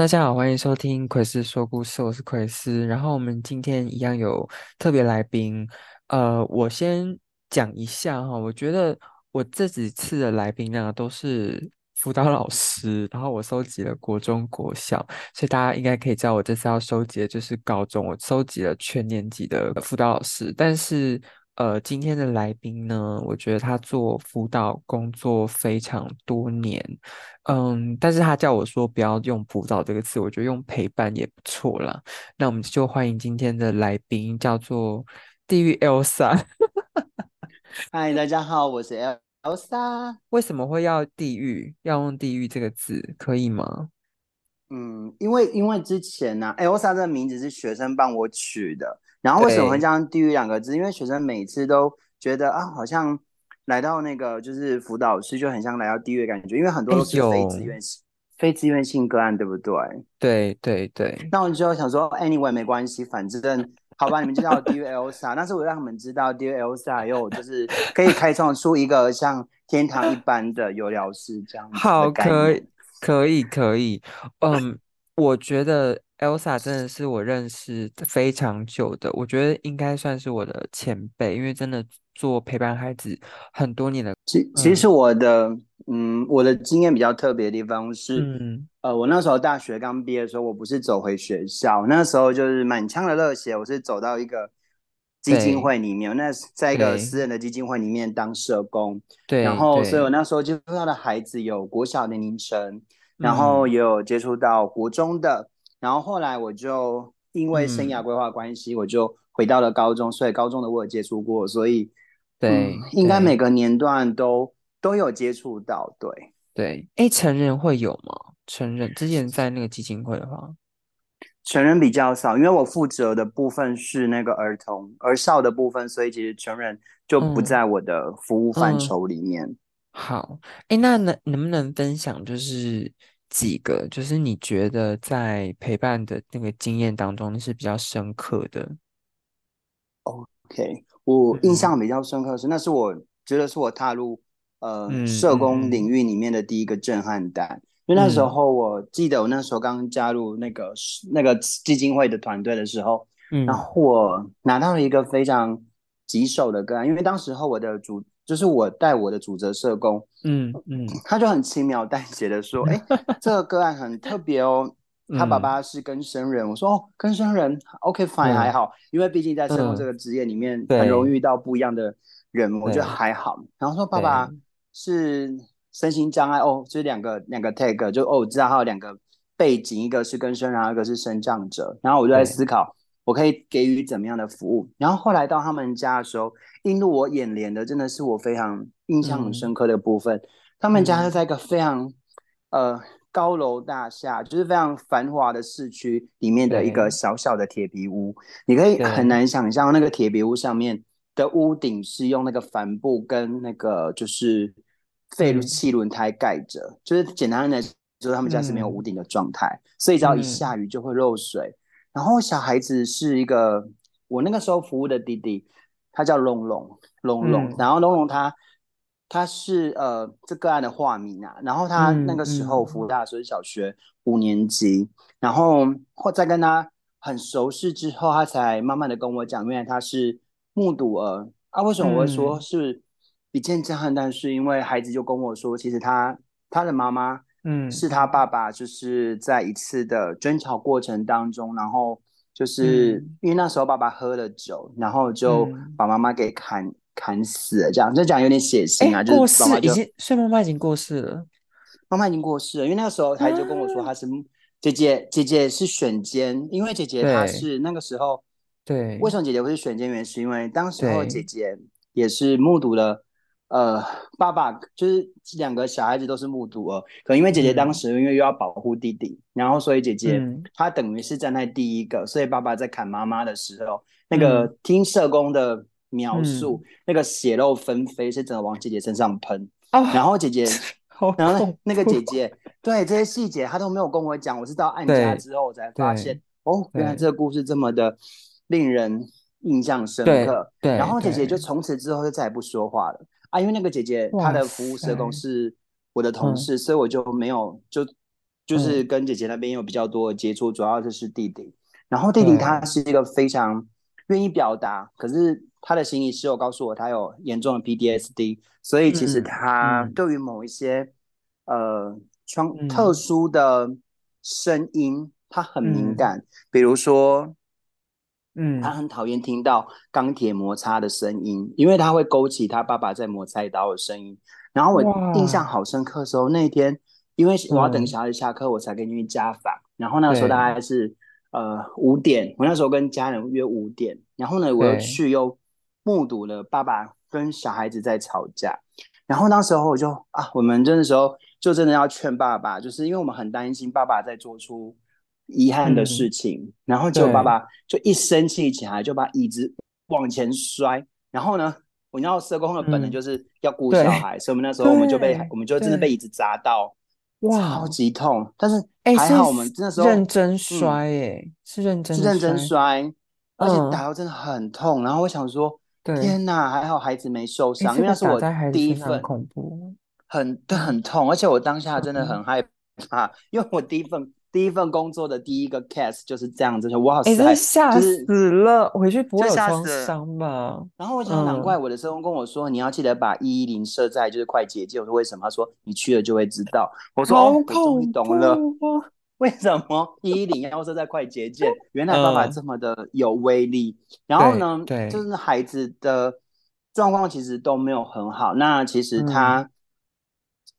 大家好，欢迎收听奎斯说故事，我是奎斯。然后我们今天一样有特别来宾，呃，我先讲一下哈，我觉得我这几次的来宾呢都是辅导老师，然后我收集了国中、国小，所以大家应该可以知道我这次要收集的就是高中，我收集了全年级的辅导老师，但是。呃，今天的来宾呢，我觉得他做辅导工作非常多年，嗯，但是他叫我说不要用辅导这个词，我觉得用陪伴也不错啦。那我们就欢迎今天的来宾，叫做地狱 Elsa。嗨，大家好，我是 Elsa。为什么会要地狱？要用地狱这个字，可以吗？嗯，因为因为之前呢、啊，Elsa 这个名字是学生帮我取的。然后为什么会这样“地狱”两个字？因为学生每次都觉得啊，好像来到那个就是辅导室就很像来到地狱的感觉，因为很多都是非自愿性、非自愿性个案，对不对？对对对。那我就想说，anyway 没关系，反正好吧，你们知道 d u l s a。但是我让他们知道，d u l s a 又就是可以开创出一个像天堂一般的有疗室这样。好，可以，可以，可以。嗯，我觉得。Elsa 真的是我认识非常久的，我觉得应该算是我的前辈，因为真的做陪伴孩子很多年的。其其实我的，嗯，我的经验比较特别的地方是，嗯，呃，我那时候大学刚毕业的时候，我不是走回学校，那时候就是满腔的热血，我是走到一个基金会里面，那在一个私人的基金会里面当社工，对，然后所以我那时候接触到的孩子有国小的年龄层，然后也有接触到国中的。然后后来我就因为生涯规划关系，我就回到了高中，嗯、所以高中的我有接触过，所以对、嗯，应该每个年段都都有接触到，对对。哎，成人会有吗？成人之前在那个基金会的话，成人比较少，因为我负责的部分是那个儿童儿少的部分，所以其实成人就不在我的服务范畴里面。嗯嗯、好，哎，那能能不能分享就是？几个就是你觉得在陪伴的那个经验当中，你是比较深刻的？OK，我印象比较深刻的是，嗯、那是我觉得是我踏入呃、嗯、社工领域里面的第一个震撼弹。嗯、因为那时候我记得我那时候刚加入那个那个基金会的团队的时候，嗯，然后我拿到了一个非常棘手的个案，因为当时候我的主。就是我带我的主责社工，嗯嗯，他就很轻描淡写的说，哎、欸，这个个案很特别哦，他爸爸是更生人。嗯、我说哦，更生人，OK fine，、嗯、还好，因为毕竟在生活这个职业里面，很容易遇到不一样的人，我觉得还好。然后说爸爸是身心障碍哦，这两个两个 tag 就哦，我知道他有两个背景，一个是更生人，一个是生障者。然后我就在思考。我可以给予怎么样的服务？然后后来到他们家的时候，映入我眼帘的真的是我非常印象很深刻的部分。嗯、他们家是在一个非常呃高楼大厦，就是非常繁华的市区里面的一个小小的铁皮屋。你可以很难想象那个铁皮屋上面的屋顶是用那个帆布跟那个就是废弃轮胎盖着，嗯、就是简单的就是他们家是没有屋顶的状态，嗯、所以只要一下雨就会漏水。然后小孩子是一个，我那个时候服务的弟弟，他叫龙龙龙龙，嗯、然后龙龙他他是呃这个案的化名啊，然后他那个时候服务大，所以小学五年级，嗯、然后或在跟他很熟识之后，他才慢慢的跟我讲，原来他是目睹儿啊。为什么我会说是一件震撼？但是因为孩子就跟我说，其实他他的妈妈。嗯，是他爸爸就是在一次的争吵过程当中，然后就是、嗯、因为那时候爸爸喝了酒，然后就把妈妈给砍、嗯、砍死了，这样就讲有点血腥啊。欸、就过世已经，所以妈妈已经过世了。妈妈已经过世了，因为那个时候他就跟我说他是姐姐，啊、姐姐是选监，因为姐姐她是那个时候对，为什么姐姐会是选监员？是因为当时候姐姐也是目睹了。呃，爸爸就是两个小孩子都是目睹了，可能因为姐姐当时因为又要保护弟弟，嗯、然后所以姐姐、嗯、她等于是站在第一个，所以爸爸在砍妈妈的时候，那个听社工的描述，嗯、那个血肉纷飞是整个往姐姐身上喷，哦、然后姐姐，然后那个姐姐，对这些细节她都没有跟我讲，我是到案家之后我才发现，哦，原来这个故事这么的令人印象深刻，对，对然后姐姐就从此之后就再也不说话了。啊，因为那个姐姐她的服务社工是我的同事，嗯、所以我就没有就就是跟姐姐那边有比较多的接触，主要就是弟弟。然后弟弟他是一个非常愿意表达，可是他的心理师有告诉我，他有严重的 PDSD，所以其实他对于某一些、嗯、呃双、嗯、特殊的声音，他很敏感，嗯、比如说。嗯，他很讨厌听到钢铁摩擦的声音，因为他会勾起他爸爸在磨菜刀的声音。然后我印象好深刻的时候，那一天因为我要等小孩下课，我才跟进去家访。然后那个时候大概是呃五点，我那时候跟家人约五点。然后呢，我又去又目睹了爸爸跟小孩子在吵架。然后那时候我就啊，我们真的时候就真的要劝爸爸，就是因为我们很担心爸爸在做出。遗憾的事情，嗯、然后结果爸爸就一生气起来，就把椅子往前摔。然后呢，我知道社工的本能就是要顾小孩，嗯、所以我们那时候我们就被我们就真的被椅子砸到，哇，超级痛。但是还好我们那时候认真摔，哎，是认真是认真摔，而且打到真的很痛。然后我想说，天哪，还好孩子没受伤，因为那是我第一份恐怖，很对，很痛，而且我当下真的很害怕，因为我第一份。第一份工作的第一个 case 就是这样子，哇塞，欸、吓死了！回去不会有创伤吧？然后我想，难怪我的社工跟我说，嗯、你要记得把一一零设在就是快捷键。我说为什么？他说你去了就会知道。我说哦，我终于懂了，为什么一一零要设在快捷键？原来爸爸这么的有威力。嗯、然后呢，对，对就是孩子的状况其实都没有很好。那其实他。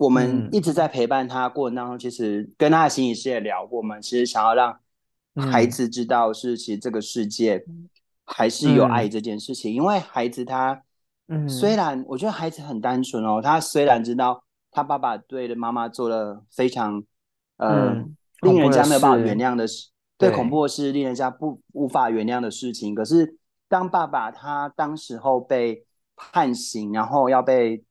嗯我们一直在陪伴他过程当中，其实跟他的心理师也聊过，我们其实想要让孩子知道，是其实这个世界还是有爱这件事情。因为孩子他，嗯虽然我觉得孩子很单纯哦，他虽然知道他爸爸对的妈妈做了非常呃令人家没有办法原谅的事，对，恐怖的事，令人家不无法原谅的事情。可是当爸爸他当时候被判刑，然后要被。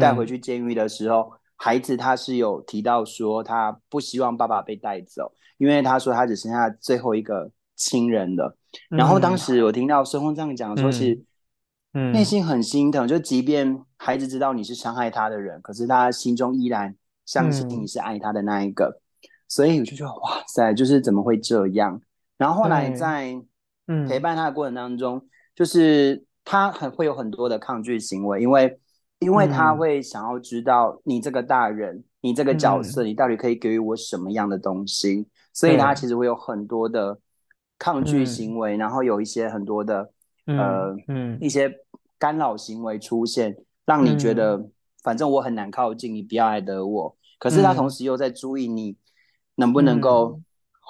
带回去监狱的时候，嗯、孩子他是有提到说他不希望爸爸被带走，因为他说他只剩下最后一个亲人了。嗯、然后当时我听到孙峰这样讲，说是嗯，内心很心疼，就即便孩子知道你是伤害他的人，可是他心中依然相信你是爱他的那一个。嗯、所以我就觉得哇塞，就是怎么会这样？然后后来在陪伴他的过程当中，嗯、就是他很会有很多的抗拒行为，因为。因为他会想要知道你这个大人，嗯、你这个角色，你到底可以给予我什么样的东西，嗯、所以他其实会有很多的抗拒行为，嗯、然后有一些很多的、嗯、呃嗯一些干扰行为出现，让你觉得、嗯、反正我很难靠近你，不要来惹我。可是他同时又在注意你能不能够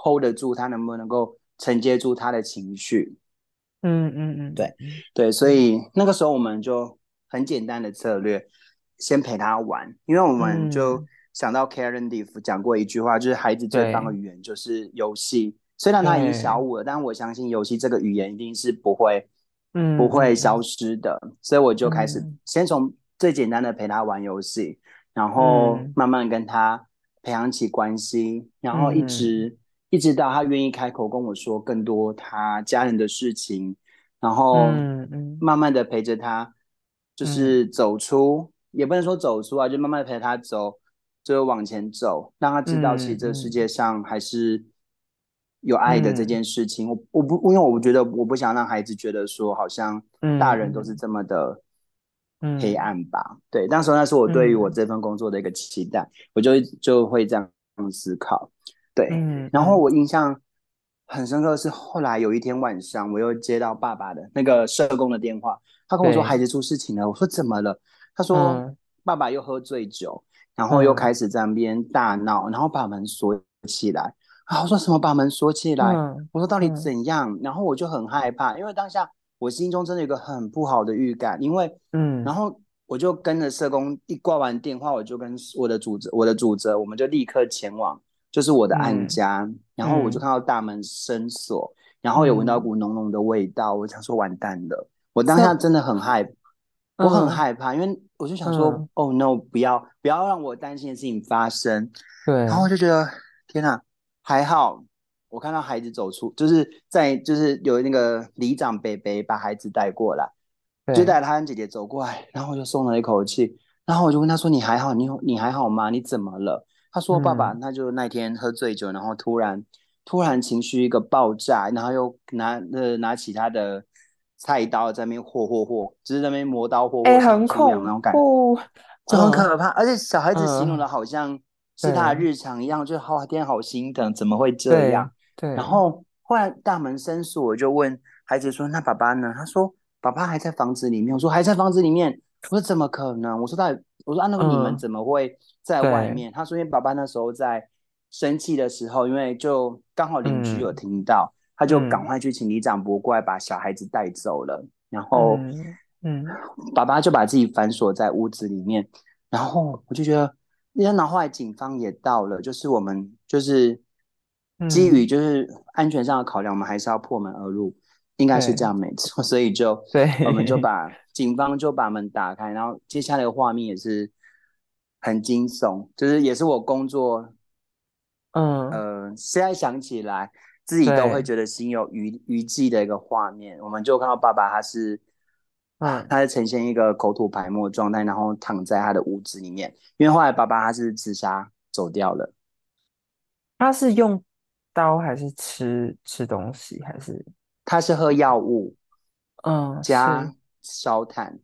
hold 得住，他能不能够承接住他的情绪。嗯嗯嗯，对对，所以那个时候我们就。很简单的策略，先陪他玩，因为我们就想到 Karen d i f 讲过一句话，就是孩子最棒的语言就是游戏。虽然他已经小五了，但我相信游戏这个语言一定是不会，嗯，不会消失的。嗯、所以我就开始先从最简单的陪他玩游戏，然后慢慢跟他培养起关系，然后一直、嗯、一直到他愿意开口跟我说更多他家人的事情，然后慢慢的陪着他。就是走出，嗯、也不能说走出啊，就慢慢的陪他走，就往前走，让他知道，其实这个世界上还是有爱的这件事情。嗯、我我不，因为我觉得我不想让孩子觉得说，好像大人都是这么的黑暗吧。嗯、对，那时候那是我对于我这份工作的一个期待，嗯、我就就会这样思考。对，嗯、然后我印象很深刻的是，后来有一天晚上，我又接到爸爸的那个社工的电话。他跟我说孩子出事情了，我说怎么了？他说爸爸又喝醉酒，嗯、然后又开始在那边大闹，然后把门锁起来。啊，我说什么把门锁起来？嗯、我说到底怎样？嗯、然后我就很害怕，因为当下我心中真的有一个很不好的预感，因为嗯，然后我就跟着社工一挂完电话，我就跟我的主责，我的主责，我们就立刻前往，就是我的案家，嗯、然后我就看到大门深锁，嗯、然后有闻到一股浓浓的味道，我想说完蛋了。我当下真的很害，怕、我很害怕，因为我就想说，嗯、哦 no，不要不要让我担心的事情发生。对，然后我就觉得天哪，还好我看到孩子走出，就是在就是有那个里长伯伯把孩子带过来，就带他跟姐姐走过来，然后我就松了一口气。然后我就问他说：“你还好？你你还好吗？你怎么了？”他说爸爸，他就那天喝醉酒，然后突然突然情绪一个爆炸，然后又拿呃拿起他的菜刀在那边霍霍霍，就是在那边磨刀霍霍，哎，很恐怖，那种感觉，就很可怕。而且小孩子形容的好像是他的日常一样，就好天好心疼，怎么会这样？对。然后后来大门深锁，我就问孩子说：“那爸爸呢？”他说：“爸爸还在房子里面。”我说：“还在房子里面？”我说：“怎么可能？”我说：“他，我说啊，那个你们怎么会？”在外面，他说：“因为爸爸那时候在生气的时候，因为就刚好邻居有听到，嗯、他就赶快去请李长伯过来把小孩子带走了。嗯、然后，嗯，爸爸就把自己反锁在屋子里面。然后我就觉得，然后后来警方也到了，就是我们就是基于就是安全上的考量，我们还是要破门而入，应该是这样没错。所以就对，我们就把警方就把门打开，然后接下来的画面也是。”很惊悚，就是也是我工作，嗯呃，现在想起来自己都会觉得心有余余悸的一个画面。我们就看到爸爸，他是，啊，他是呈现一个口吐白沫状态，然后躺在他的屋子里面。因为后来爸爸他是自杀走掉了。他是用刀还是吃吃东西，还是他是喝药物？嗯，加烧炭，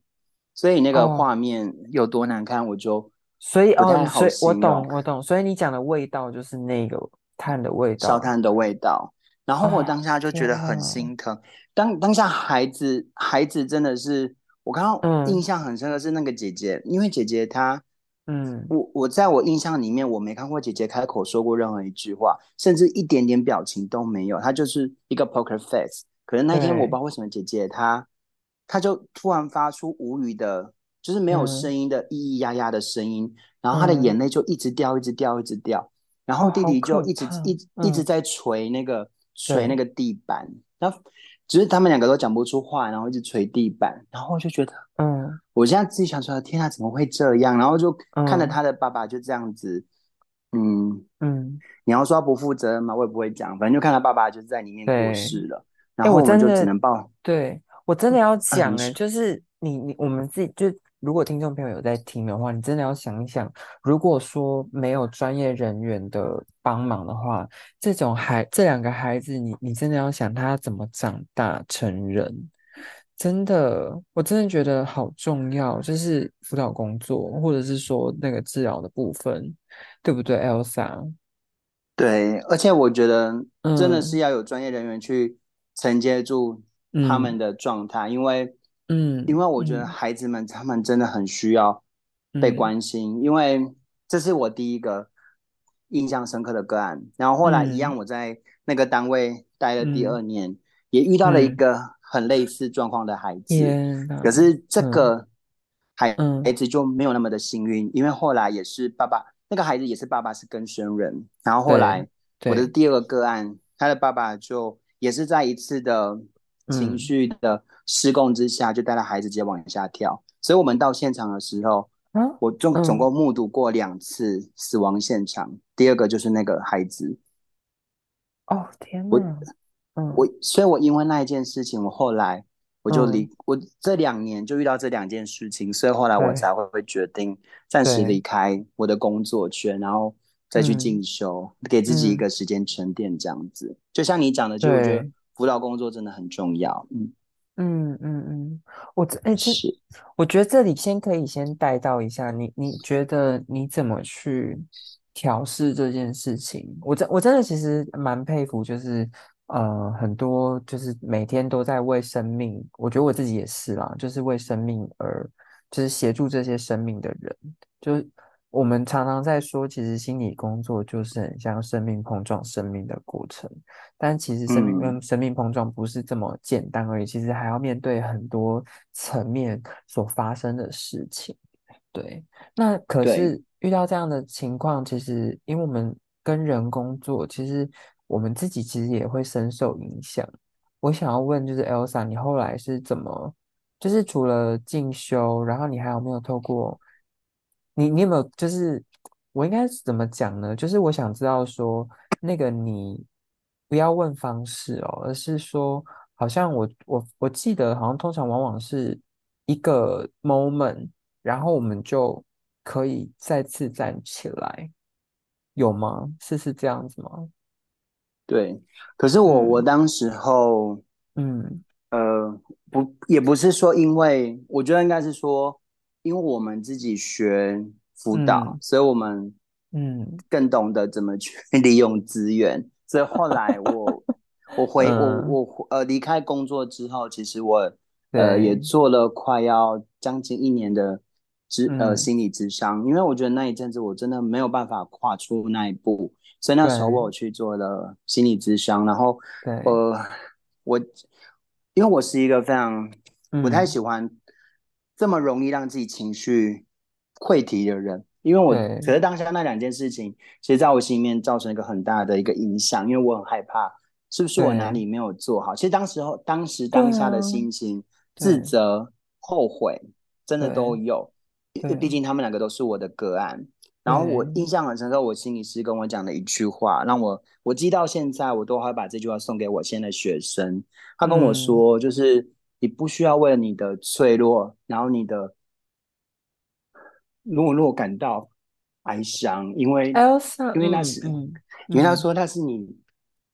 所以那个画面有多难看，我就。所以哦，所以我懂，我懂。所以你讲的味道就是那个炭的味道，烧炭的味道。然后我当下就觉得很心疼。啊、当当下孩子，孩子真的是我刚刚印象很深的是那个姐姐，嗯、因为姐姐她，嗯，我我在我印象里面我没看过姐姐开口说过任何一句话，甚至一点点表情都没有，她就是一个 poker face。可是那天我不知道为什么姐姐她，她就突然发出无语的。就是没有声音的咿咿呀呀的声音，嗯、然后他的眼泪就一直掉，一直掉，一直掉。然后弟弟就一直一直一直在捶那个捶那个地板，然后只是他们两个都讲不出话，然后一直捶地板。然后我就觉得，嗯，我现在自己想说，天啊，怎么会这样？然后就看着他的爸爸就这样子，嗯嗯，你要说他不负责任吗？我也不会讲，反正就看他爸爸就是在里面过世了。然后我们就只能抱。对，我真的要讲哎，就是你你我们自己就。如果听众朋友有在听的话，你真的要想一想，如果说没有专业人员的帮忙的话，这种孩这两个孩子，你你真的要想他怎么长大成人，真的，我真的觉得好重要，就是辅导工作，或者是说那个治疗的部分，对不对，Elsa？对，而且我觉得真的是要有专业人员去承接住他们的状态，嗯、因为。嗯，因为我觉得孩子们他们真的很需要被关心，嗯、因为这是我第一个印象深刻的个案。然后后来一样，我在那个单位待了第二年，嗯、也遇到了一个很类似状况的孩子。嗯、可是这个孩孩子就没有那么的幸运，嗯、因为后来也是爸爸那个孩子也是爸爸是跟生人。然后后来我的第二个个案，他的爸爸就也是在一次的情绪的。失控之下，就带着孩子直接往下跳。所以，我们到现场的时候，嗯、我总总共目睹过两次死亡现场。嗯、第二个就是那个孩子。哦天哪！我，嗯、我，所以我因为那一件事情，我后来我就离、嗯、我这两年就遇到这两件事情，所以后来我才会会决定暂时离开我的工作圈，然后再去进修，嗯、给自己一个时间沉淀，这样子。嗯、就像你讲的，就我觉得辅导工作真的很重要。嗯。嗯嗯嗯，我这哎，其实我觉得这里先可以先带到一下，你你觉得你怎么去调试这件事情？我真我真的其实蛮佩服，就是呃很多就是每天都在为生命，我觉得我自己也是啦，就是为生命而就是协助这些生命的人，就是。我们常常在说，其实心理工作就是很像生命碰撞生命的过程，但其实生命跟生命碰撞不是这么简单而已，嗯、其实还要面对很多层面所发生的事情。对，那可是遇到这样的情况，其实因为我们跟人工作，其实我们自己其实也会深受影响。我想要问，就是 Elsa，你后来是怎么，就是除了进修，然后你还有没有透过？你你有没有就是我应该怎么讲呢？就是我想知道说那个你不要问方式哦，而是说好像我我我记得好像通常往往是一个 moment，然后我们就可以再次站起来。有吗？是是这样子吗？对，可是我、嗯、我当时候，嗯呃，不，也不是说因为，我觉得应该是说，因为我们自己学辅导，嗯、所以我们嗯。更懂得怎么去 利用资源。嗯、所以后来我 我回、嗯、我我呃离开工作之后，其实我呃也做了快要将近一年的智呃心理咨商，因为我觉得那一阵子我真的没有办法跨出那一步。所以那时候我有去做了心理咨商，然后呃，我因为我是一个非常不太喜欢这么容易让自己情绪溃堤的人，因为我觉得当下那两件事情，其实在我心里面造成一个很大的一个影响，因为我很害怕是不是我哪里没有做好。其实当时候当时当下的心情、自责、后悔，真的都有，因为毕竟他们两个都是我的个案。然后我印象很深刻，我心理师跟我讲的一句话，让我我记到现在，我都还把这句话送给我现在的学生。他跟我说，就是你不需要为了你的脆弱，然后你的懦弱感到哀伤，因为因为那是，因为他说他是你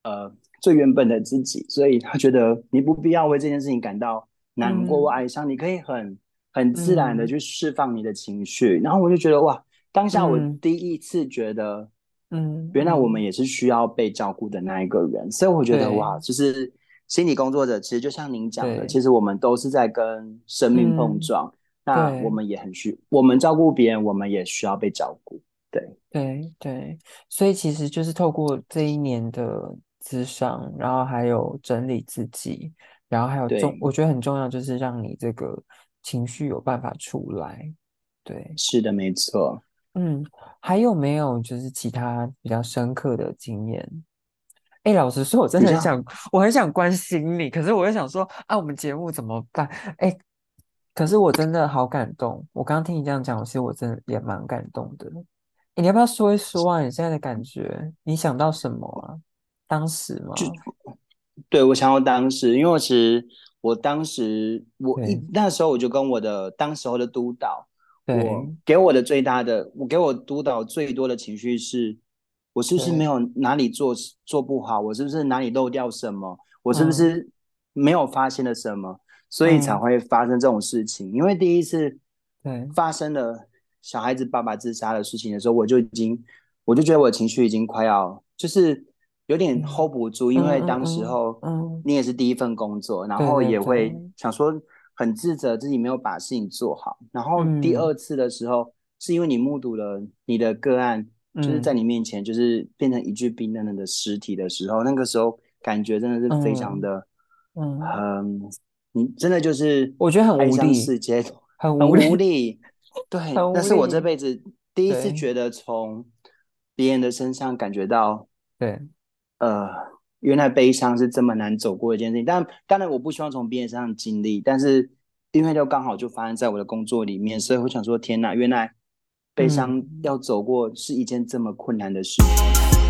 呃最原本的自己，所以他觉得你不必要为这件事情感到难过或哀伤，你可以很很自然的去释放你的情绪。然后我就觉得哇。当下我第一次觉得，嗯，原来我们也是需要被照顾的那一个人，嗯、所以我觉得哇，就是心理工作者，其实就像您讲的，其实我们都是在跟生命碰撞，嗯、那我们也很需，我们照顾别人，我们也需要被照顾，对，对对，所以其实就是透过这一年的咨商，然后还有整理自己，然后还有重，我觉得很重要，就是让你这个情绪有办法出来，对，是的，没错。嗯，还有没有就是其他比较深刻的经验？哎，老实说，我真的很想，我很想关心你，可是我又想说，啊，我们节目怎么办？哎，可是我真的好感动。我刚刚听你这样讲，其实我真的也蛮感动的。你要不要说一说啊？你现在的感觉？你想到什么啊？当时吗？对，我想到当时，因为其实我当时我一那时候我就跟我的当时候的督导。我给我的最大的，我给我督导最多的情绪是，我是不是没有哪里做做不好？我是不是哪里漏掉什么？我是不是没有发现了什么？嗯、所以才会发生这种事情。因为第一次对发生了小孩子爸爸自杀的事情的时候，我就已经，我就觉得我的情绪已经快要就是有点 hold 不住，因为当时候嗯你也是第一份工作，然后也会想说。很自责自己没有把事情做好，然后第二次的时候，嗯、是因为你目睹了你的个案，就是在你面前就是变成一具冰冷冷的尸体的时候，嗯、那个时候感觉真的是非常的，嗯，嗯你真的就是我觉得很无力，世界很无力，无力。对，那是我这辈子第一次觉得从别人的身上感觉到，对，呃。原来悲伤是这么难走过的一件事情，但当然我不希望从别人身上经历，但是因为就刚好就发生在我的工作里面，所以我想说，天哪，原来悲伤要走过是一件这么困难的事情。嗯